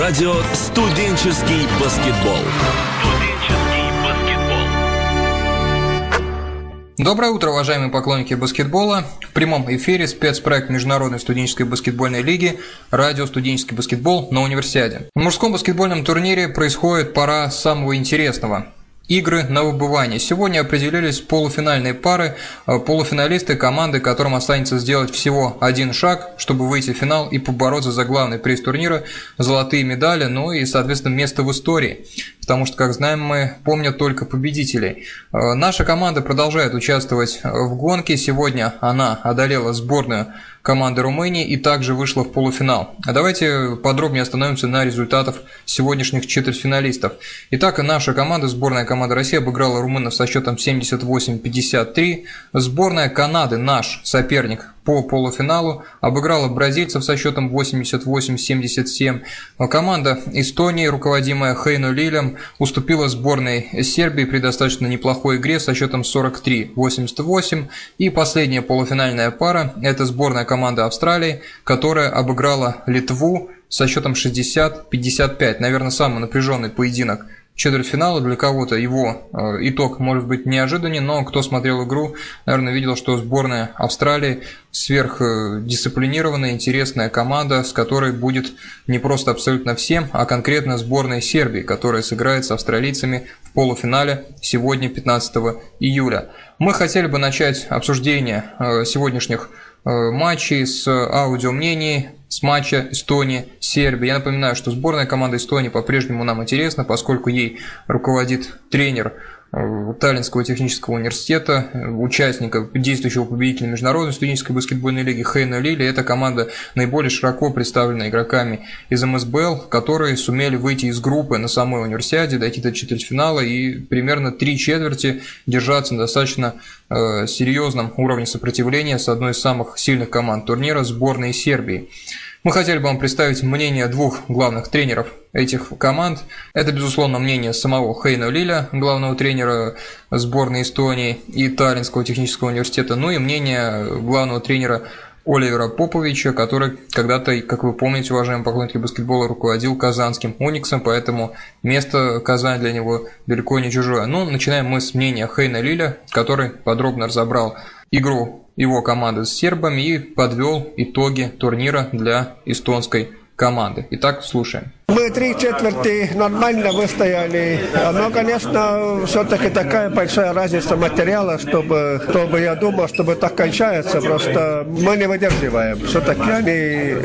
Радио «Студенческий баскетбол». Доброе утро, уважаемые поклонники баскетбола. В прямом эфире спецпроект Международной студенческой баскетбольной лиги «Радио студенческий баскетбол» на универсиаде. В мужском баскетбольном турнире происходит пора самого интересного. Игры на выбывание. Сегодня определились полуфинальные пары, э, полуфиналисты команды, которым останется сделать всего один шаг, чтобы выйти в финал и побороться за главный приз турнира, золотые медали, ну и, соответственно, место в истории. Потому что, как знаем мы, помнят только победителей. Э, наша команда продолжает участвовать в гонке. Сегодня она одолела сборную команды Румынии и также вышла в полуфинал. А давайте подробнее остановимся на результатах сегодняшних четвертьфиналистов. Итак, наша команда, сборная команда России, обыграла румынов со счетом 78-53. Сборная Канады, наш соперник, по полуфиналу, обыграла бразильцев со счетом 88-77. Команда Эстонии, руководимая Хейну Лилем, уступила сборной Сербии при достаточно неплохой игре со счетом 43-88. И последняя полуфинальная пара – это сборная команда Австралии, которая обыграла Литву со счетом 60-55. Наверное, самый напряженный поединок четвертьфинала. Для кого-то его э, итог может быть неожиданный, но кто смотрел игру, наверное, видел, что сборная Австралии сверхдисциплинированная, интересная команда, с которой будет не просто абсолютно всем, а конкретно сборной Сербии, которая сыграет с австралийцами в полуфинале сегодня, 15 июля. Мы хотели бы начать обсуждение э, сегодняшних э, матчей с аудиомнений с матча Эстонии-Сербия. Я напоминаю, что сборная команда Эстонии по-прежнему нам интересна, поскольку ей руководит тренер э, Таллинского технического университета, участника, действующего победителя Международной студенческой баскетбольной лиги Хейна Лили. Эта команда наиболее широко представлена игроками из МСБЛ, которые сумели выйти из группы на самой универсиаде, дойти до четвертьфинала и примерно три четверти держаться на достаточно э, серьезном уровне сопротивления с одной из самых сильных команд турнира сборной Сербии. Мы хотели бы вам представить мнение двух главных тренеров этих команд. Это, безусловно, мнение самого Хейна Лиля, главного тренера сборной Эстонии и Таллинского технического университета, ну и мнение главного тренера Оливера Поповича, который когда-то, как вы помните, уважаемые поклонники баскетбола, руководил казанским Униксом, поэтому место Казань для него далеко не чужое. Ну, начинаем мы с мнения Хейна Лиля, который подробно разобрал игру его команды с сербами и подвел итоги турнира для эстонской команды. Итак, слушаем. Мы три четверти нормально выстояли, но, конечно, все-таки такая большая разница материала, чтобы, чтобы я думал, чтобы так кончается, просто мы не выдерживаем. Все-таки они,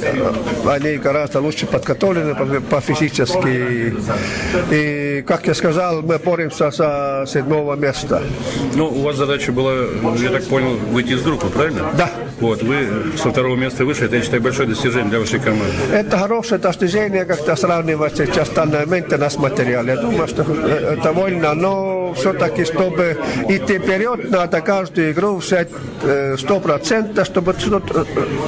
они гораздо лучше подготовлены по, по физически. И, как я сказал, мы боремся за седьмого места. Ну, у вас задача была, я так понял, выйти из группы, правильно? Да. Вот, вы со второго места вышли, это, я считаю, большое достижение для вашей команды. Это хорошее достижение, как-то сравнивать сейчас данный материал. Я думаю, что это вольно, но все-таки, чтобы идти вперед, надо каждую игру взять сто процентов, чтобы что-то,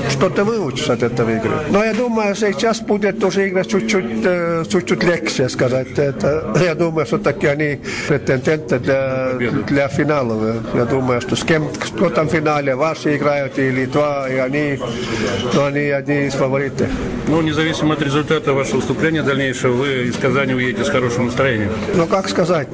что-то выучить от этого игры. Но я думаю, сейчас будет уже игра чуть-чуть, чуть-чуть легче сказать. Это, я думаю, все-таки они претенденты для, для финала. Я думаю, что с кем, кто там в финале, ваши играют или Литва, и они, но они одни из фаворитов. Ну, независимо от результата вашего выступления дальнейшего, вы из Казани уедете с хорошим настроением. Ну, как сказать,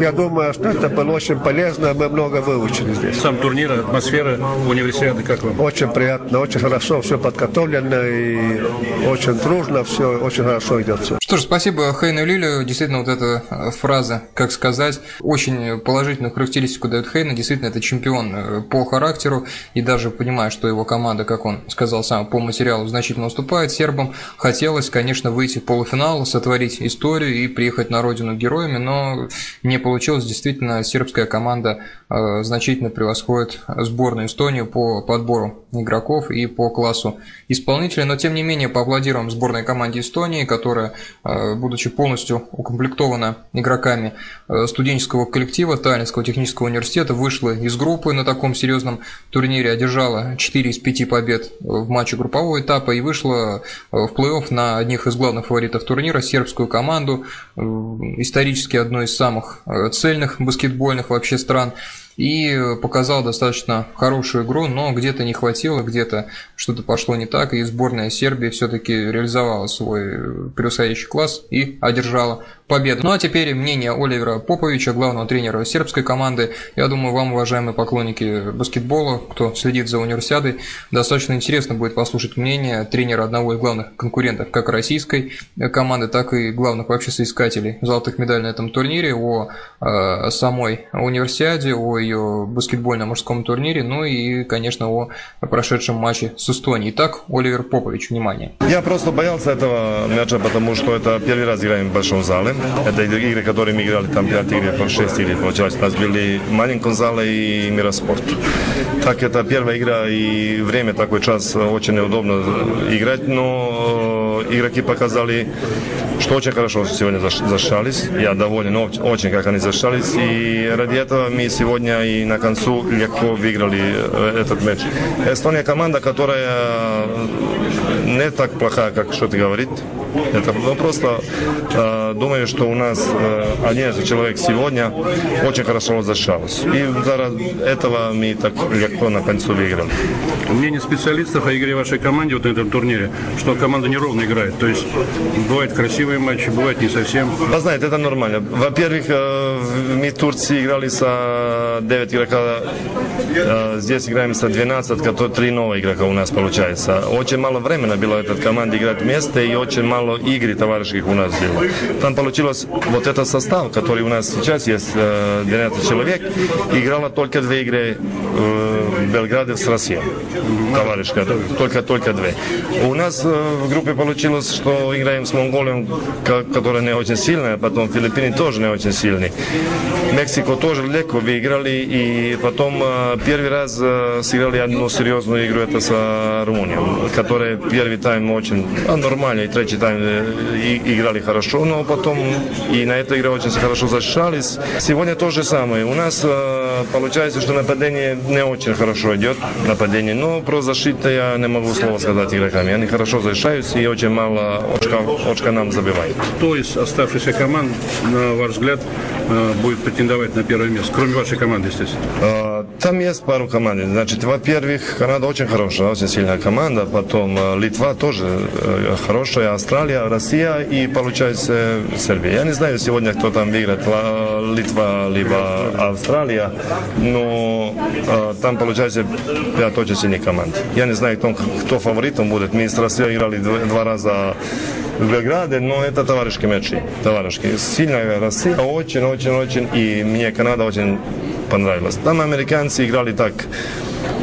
я думаю, что это было очень полезно, мы много выучили здесь. Сам турнир, атмосфера универсиады, как вам? Очень приятно, очень хорошо, все подготовлено и очень трудно, все очень хорошо идет. Все. Что ж, спасибо Хейну Лилю. Действительно, вот эта э, фраза, как сказать, очень положительную характеристику дает Хейна. Действительно, это чемпион э, по характеру и даже понимаю, понимая, что его команда, как он сказал сам, по материалу значительно уступает сербам, хотелось, конечно, выйти в полуфинал, сотворить историю и приехать на родину героями, но не получилось. Действительно, сербская команда э, значительно превосходит сборную Эстонию по подбору игроков и по классу исполнителей, но тем не менее поаплодируем сборной команде Эстонии, которая, э, будучи полностью укомплектована игроками э, студенческого коллектива Таллинского технического университета, вышла из группы на таком серьезном турнире, одержала 4 из 5 побед в матче группового этапа и вышла в плей-офф на одних из главных фаворитов турнира, сербскую команду, исторически одной из самых цельных баскетбольных вообще стран и показал достаточно хорошую игру, но где-то не хватило, где-то что-то пошло не так, и сборная Сербии все-таки реализовала свой превосходящий класс и одержала победу. Ну а теперь мнение Оливера Поповича, главного тренера сербской команды. Я думаю, вам, уважаемые поклонники баскетбола, кто следит за универсиадой, достаточно интересно будет послушать мнение тренера одного из главных конкурентов как российской команды, так и главных вообще соискателей золотых медалей на этом турнире, о э, самой универсиаде, о ее баскетбольном мужском турнире, ну и, конечно, о прошедшем матче с Эстонией. Итак, Оливер Попович, внимание. Я просто боялся этого матча, потому что это первый раз играем в большом зале. Это игры, которые мы играли, там 5 игр, 6 игр получалось. У нас были в маленьком зале и Мироспорт. Так, это первая игра и время, такой час очень неудобно играть, но игроки показали, что очень хорошо сегодня защищались. Я доволен очень, как они защищались. И ради этого мы сегодня и на концу легко выиграли э, этот матч. Эстония команда, которая не так плохая, как что-то говорит. Это ну, просто э, думаю, что у нас э, 11 человек сегодня очень хорошо защищалось. И заради этого мы так легко на концу выиграли. Мнение специалистов о игре вашей команде вот на этом турнире, что команда неровно играет. То есть бывают красивые матчи, бывает не совсем. Вы знаете, это нормально. Во-первых, э, мы в Турции играли с 9 игрока, э, здесь играем с 12, которые 3 новых игрока у нас получается. Очень мало времени было этой команде играть вместе и очень мало мало игр товарищеских у нас было. Там получилось вот этот состав, который у нас сейчас есть, 12 человек, играло только две игры Белграде с Россией. Товарищка, только-только две. У нас в группе получилось, что играем с Монголией, которая не очень сильная, потом Филиппины тоже не очень сильные. Мексику тоже легко выиграли, и потом первый раз сыграли одну серьезную игру, это с Румынией, которая первый тайм очень а, нормальный, третий тайм и, играли хорошо, но потом и на этой игре очень хорошо защищались. Сегодня то же самое. У нас э, получается, что нападение не очень хорошо идет, нападение, но про защиту я не могу слова сказать игроками. Они хорошо защищаются и очень мало очка, очка нам забивают. Кто из оставшихся команд, на ваш взгляд, э, будет претендовать на первое место, кроме вашей команды, естественно? Э, там есть пару команд. Значит, во-первых, Канада очень хорошая, очень сильная команда, потом э, Литва тоже хорошая, Австралия Россия и получается Сербия. Я не знаю сегодня, кто там выиграет, Литва либо Австралия, но э, там получается пять очень сильных команд. Я не знаю, кто, кто фаворитом будет. Мы с играли два раза в Белграде, но это товарищеские матчи. Товарищеские. Сильная Россия, очень-очень-очень, и мне Канада очень понравилась. Там американцы играли так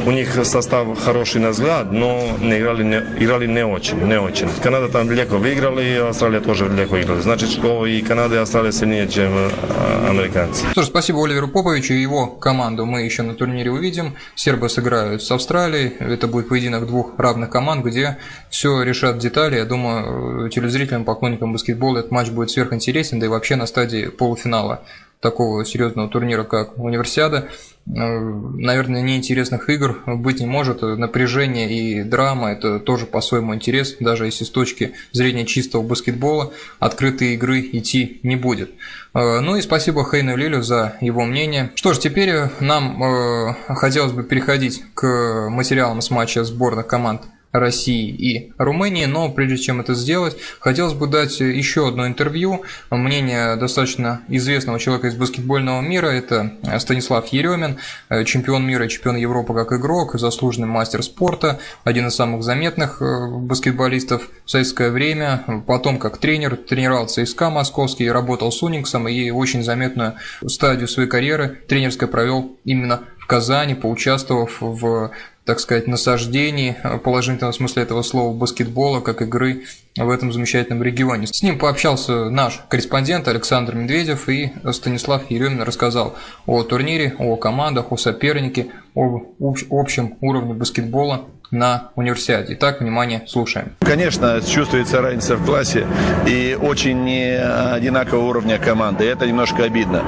у них состав хороший на взгляд, но не играли, не, играли не очень, не очень. Канада там легко выиграли, и Австралия тоже легко выиграли. Значит, что и Канада, и Австралия сильнее, чем э, американцы. Что ж, спасибо Оливеру Поповичу и его команду мы еще на турнире увидим. Сербы сыграют с Австралией. Это будет поединок двух равных команд, где все решат детали. Я думаю, телезрителям, поклонникам баскетбола этот матч будет сверхинтересен, да и вообще на стадии полуфинала такого серьезного турнира, как Универсиада. Э, наверное, неинтересных игр быть не может. Напряжение и драма – это тоже по-своему интерес, даже если с точки зрения чистого баскетбола открытой игры идти не будет. Э, ну и спасибо Хейну Лилю за его мнение. Что ж, теперь нам э, хотелось бы переходить к материалам с матча сборных команд России и Румынии, но прежде чем это сделать, хотелось бы дать еще одно интервью. Мнение достаточно известного человека из баскетбольного мира, это Станислав Еремин, чемпион мира и чемпион Европы как игрок, заслуженный мастер спорта, один из самых заметных э, баскетболистов в советское время, потом как тренер, тренировал ЦСКА московский, работал с Униксом и очень заметную стадию своей карьеры тренерской провел именно в Казани, поучаствовав в так сказать, насаждений, э, положительном смысле этого слова, баскетбола, как игры в этом замечательном регионе. С ним пообщался наш корреспондент Александр Медведев и Станислав Еремин рассказал о турнире, о командах, о сопернике, об общем уровне баскетбола на универсиаде. Итак, внимание, слушаем. Конечно, чувствуется разница в классе и очень не одинакового уровня команды. Это немножко обидно.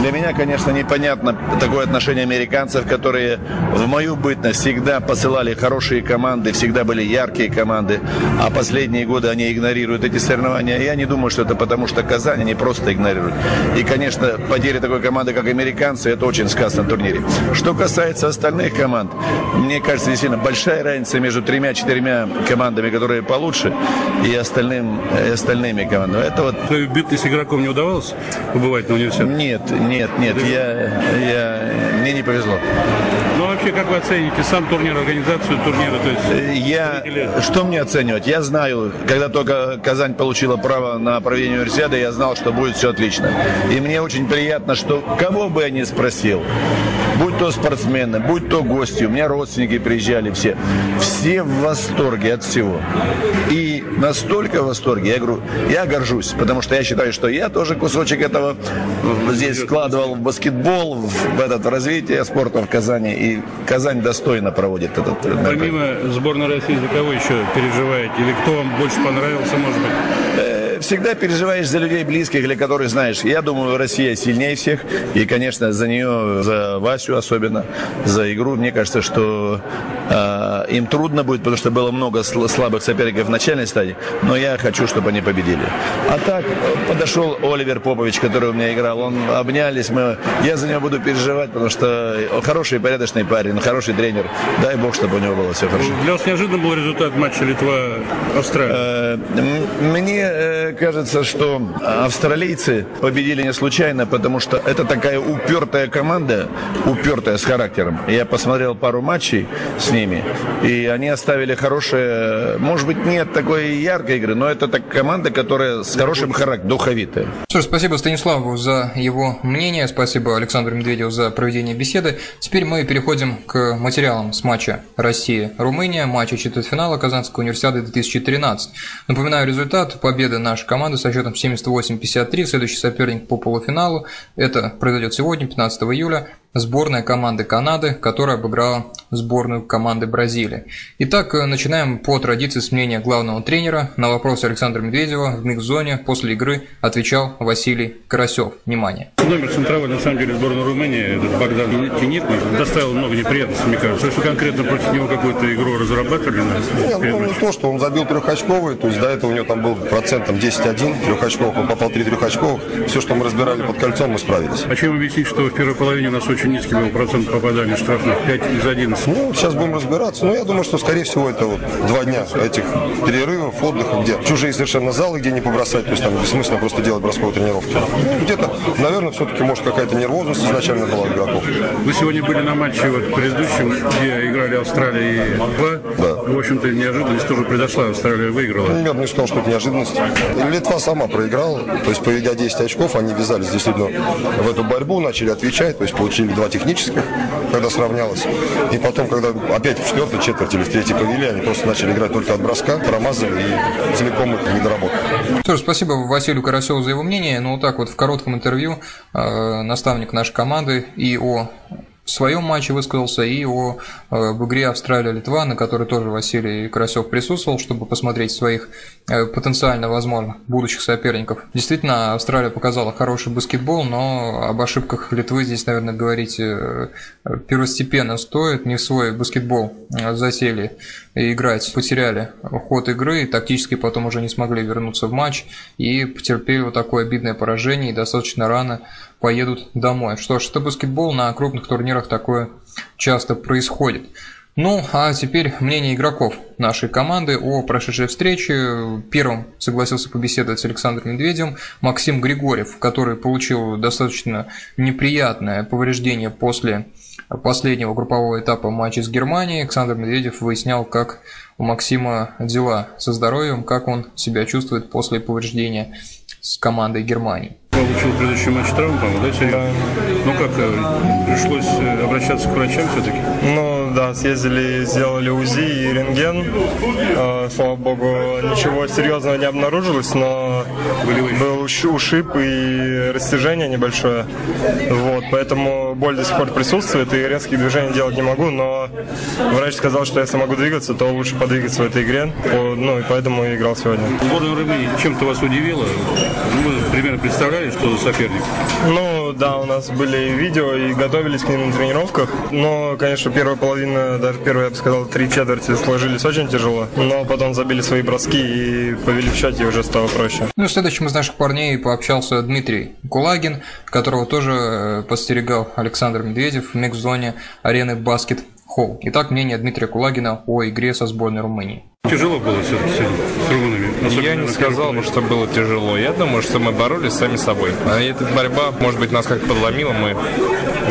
Для меня, конечно, непонятно такое отношение американцев, которые в мою бытность всегда посылали хорошие команды, всегда были яркие команды, а последние годы они игнорируют эти соревнования. Я не думаю, что это потому, что Казань они просто игнорируют. И, конечно, потеря такой команды, как американцы, это очень сказ на турнире. Что касается остальных команд, мне кажется, действительно большая разница между тремя-четырьмя командами, которые получше, и, остальным, и остальными командами. Это вот... Битность игроком не удавалось побывать на университете? Нет, нет, нет, я, я, мне не повезло. Ну, а вообще, как вы оцените сам турнир, организацию турнира? То есть, я, что мне оценивать? Я знаю, когда только Казань получила право на проведение универсиады, я знал, что будет все отлично. И мне очень приятно, что кого бы я ни спросил, будь то спортсмены, будь то гости, у меня родственники приезжали все, все в восторге от всего. И настолько в восторге, я говорю, я горжусь, потому что я считаю, что я тоже кусочек этого здесь вкладывал в баскетбол, в этот в развитие спорта в Казани, и Казань достойно проводит этот Помимо сборной России, за кого еще переживаете? Или кто вам больше понравился, может быть? Всегда переживаешь за людей близких, или которых знаешь. Я думаю, Россия сильнее всех. И, конечно, за нее, за Васю особенно, за игру. Мне кажется, что э, им трудно будет, потому что было много слабых соперников в начальной стадии. Но я хочу, чтобы они победили. А так, подошел Оливер Попович, который у меня играл. Он обнялись. Мы, я за него буду переживать, потому что хороший, порядочный парень, хороший тренер. Дай бог, чтобы у него было все хорошо. Для вас неожиданно был результат матча Литва-Австралия? Мне кажется, что австралийцы победили не случайно, потому что это такая упертая команда, упертая с характером. Я посмотрел пару матчей с ними, и они оставили хорошее, может быть, нет такой яркой игры, но это так команда, которая с хорошим характером, духовитая. Что ж, спасибо Станиславу за его мнение, спасибо Александру Медведеву за проведение беседы. Теперь мы переходим к материалам с матча Россия-Румыния, матча четвертьфинала Казанского универсиады 2013. Напоминаю результат победы на нашей команды со счетом 78-53. Следующий соперник по полуфиналу. Это произойдет сегодня, 15 июля сборная команды Канады, которая обыграла сборную команды Бразилии. Итак, э, начинаем по традиции с мнения главного тренера. На вопрос Александра Медведева в микс-зоне после игры отвечал Василий Карасев. Внимание. Номер центровой, на самом деле, сборной Румынии, этот Богдан Тенитный, доставил много неприятностей, мне кажется. Что конкретно против него какую-то игру разрабатывали? Нет, ну, не то, что он забил трехочковый, то есть до этого у него там был процентом 10-1, трехочковых, он попал три трехочковых. Все, что мы разбирали под кольцом, мы справились. А чем объяснить, что в первой половине у нас очень низкий был процент попадания штрафных, 5 из 11? Ну, сейчас будем разбираться. Но я думаю, что, скорее всего, это вот два дня этих перерывов, отдыха, где чужие совершенно залы, где не побросать, то есть там бессмысленно просто делать бросковые тренировки. Ну, где-то, наверное, все-таки, может, какая-то нервозность изначально была у игроков. Вы сегодня были на матче вот предыдущем, где играли Австралия и. Да. В общем-то, неожиданность тоже произошла, Австралия выиграла. Ну, я бы не сказал, что это неожиданность. Литва сама проиграла, то есть, поведя 10 очков, они ввязались действительно в эту борьбу, начали отвечать, то есть, получили два технических, когда сравнялось. И потом, когда опять в четвертой четверти или в третьей повели, они просто начали играть только от броска, промазали и целиком их не доработали. Что ж, спасибо Василию Карасеву за его мнение. Ну, вот так вот в коротком интервью э, наставник нашей команды и о в своем матче высказался и о э, в игре Австралия-Литва, на которой тоже Василий Карасев присутствовал, чтобы посмотреть своих э, потенциально, возможно, будущих соперников. Действительно, Австралия показала хороший баскетбол, но об ошибках Литвы здесь, наверное, говорить э, первостепенно стоит. Не в свой баскетбол засели играть, потеряли ход игры, тактически потом уже не смогли вернуться в матч и потерпели вот такое обидное поражение и достаточно рано поедут домой. Что ж, это баскетбол, на крупных турнирах такое часто происходит. Ну, а теперь мнение игроков нашей команды о прошедшей встрече. Первым согласился побеседовать с Александром Медведевым Максим Григорьев, который получил достаточно неприятное повреждение после последнего группового этапа матча с Германией. Александр Медведев выяснял, как у Максима дела со здоровьем, как он себя чувствует после повреждения с командой Германии. Получил предыдущий матч травму, по-моему, да? Да. Ну как, э, пришлось э, обращаться к врачам все-таки? Ну, Да, съездили, сделали УЗИ и рентген. Э, слава богу, ничего серьезного не обнаружилось, но был ушиб и растяжение небольшое. Вот, поэтому боль до сих пор присутствует, и резких движений делать не могу, но врач сказал, что если могу двигаться, то лучше подвигаться в этой игре. Ну, и поэтому и играл сегодня. Сборная Румынии чем-то вас удивила? Вы примерно представляли, что за соперник? Ну, да, у нас были видео и готовились к ним на тренировках. Но, конечно, первая половина, даже первая, я бы сказал, три четверти сложились очень тяжело. Но потом забили свои броски и повели в счете, и уже стало проще. Ну, следующим из наших парней пообщался Дмитрий Кулагин, которого тоже э, подстерегал Александр Медведев в микс-зоне арены «Баскет Холл». Итак, мнение Дмитрия Кулагина о игре со сборной Румынии. Тяжело было с, с, с румынами? Я не сказал бы, что было тяжело. Я думаю, что мы боролись сами собой. А эта борьба, может быть, нас как-то подломила. Мы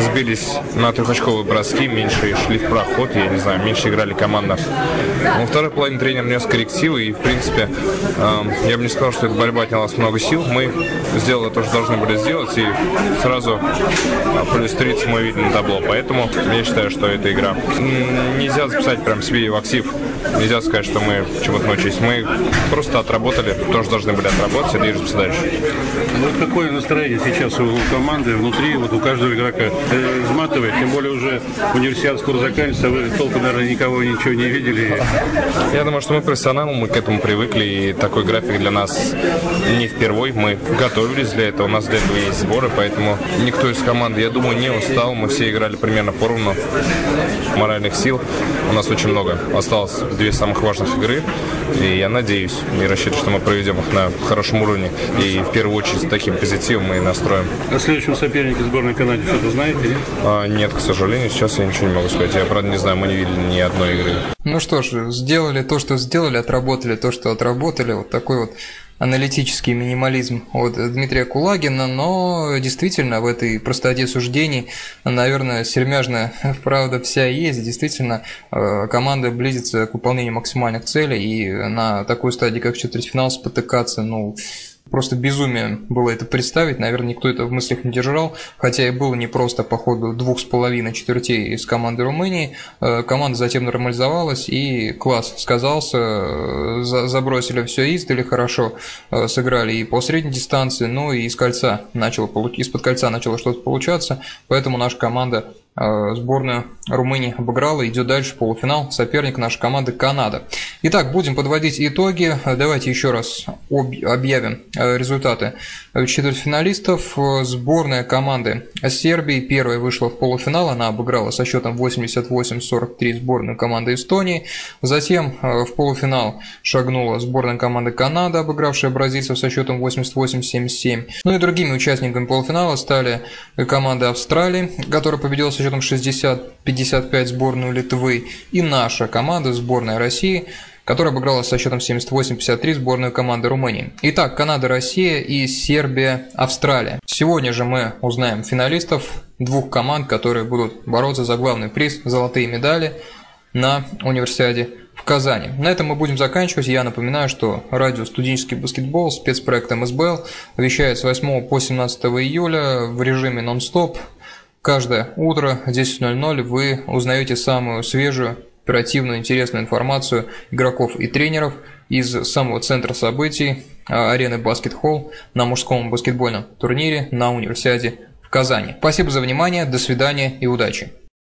сбились на трехочковые броски, меньше шли в проход, я не знаю, меньше играли команда. Во второй половине тренер внес коррективы, и, в принципе, э, я бы не сказал, что эта борьба отняла много сил. Мы сделали то, что должны были сделать, и сразу плюс 30 мы видим на табло. Поэтому я считаю, что эта игра. Нельзя записать прям себе в актив. Нельзя сказать, что мы чему-то научились. Мы просто отработали то, что должны были отработать, и движемся дальше. Ну, вот какое настроение сейчас у команды внутри, вот у каждого игрока? изматывает, тем более уже университет скоро заканчивается, вы толком, наверное, никого ничего не видели. Я думаю, что мы профессионалы, мы к этому привыкли, и такой график для нас не впервой. Мы готовились для этого, у нас для этого есть сборы, поэтому никто из команды, я думаю, не устал. Мы все играли примерно поровну моральных сил. У нас очень много. Осталось две самых важных игры, и я надеюсь и рассчитываю, что мы проведем их на хорошем уровне, и в первую очередь с таким позитивом мы и настроим. О следующем сопернике сборной Канады что-то знаете? А, нет, к сожалению, сейчас я ничего не могу сказать. Я, правда, не знаю, мы не видели ни одной игры. Ну что ж, сделали то, что сделали, отработали то, что отработали. Вот такой вот аналитический минимализм от Дмитрия Кулагина, но действительно в этой простоте суждений, наверное, сермяжная правда вся есть. Действительно, э, команда близится к выполнению максимальных целей, и на такой стадии, как четвертьфинал, спотыкаться, ну, Просто безумие было это представить, наверное, никто это в мыслях не держал, хотя и было непросто по ходу двух с половиной четвертей из команды Румынии. Э, команда затем нормализовалась, и класс сказался, э, забросили все издали, хорошо э, сыграли и по средней дистанции, ну и из кольца начало, из-под кольца начало что-то получаться, поэтому наша команда сборная Румынии обыграла, идет дальше полуфинал, соперник нашей команды Канада. Итак, будем подводить итоги. Давайте еще раз объявим э, результаты четвертьфиналистов. Сборная команды Сербии первая вышла в полуфинал, она обыграла со счетом 88-43 сборную команды Эстонии. Затем э, в полуфинал шагнула сборная команды Канады, обыгравшая бразильцев со счетом 88-77. Ну и другими участниками полуфинала стали команда Австралии, которая победила со счетом 60-55 сборную Литвы, и наша команда, сборная России, которая обыграла со счетом 78-53 сборную команды Румынии. Итак, Канада, Россия и Сербия, Австралия. Сегодня же мы узнаем финалистов двух команд, которые будут бороться за главный приз – золотые медали на универсиаде в Казани. На этом мы будем заканчивать. Я напоминаю, что радио «Студенческий баскетбол» спецпроект МСБЛ вещает с 8 по 17 июля в режиме нон-стоп Каждое утро в 10.00 вы узнаете самую свежую, оперативную, интересную информацию игроков и тренеров из самого центра событий а, арены Баскет Холл на мужском баскетбольном турнире на универсиаде в Казани. Спасибо за внимание, до свидания и удачи!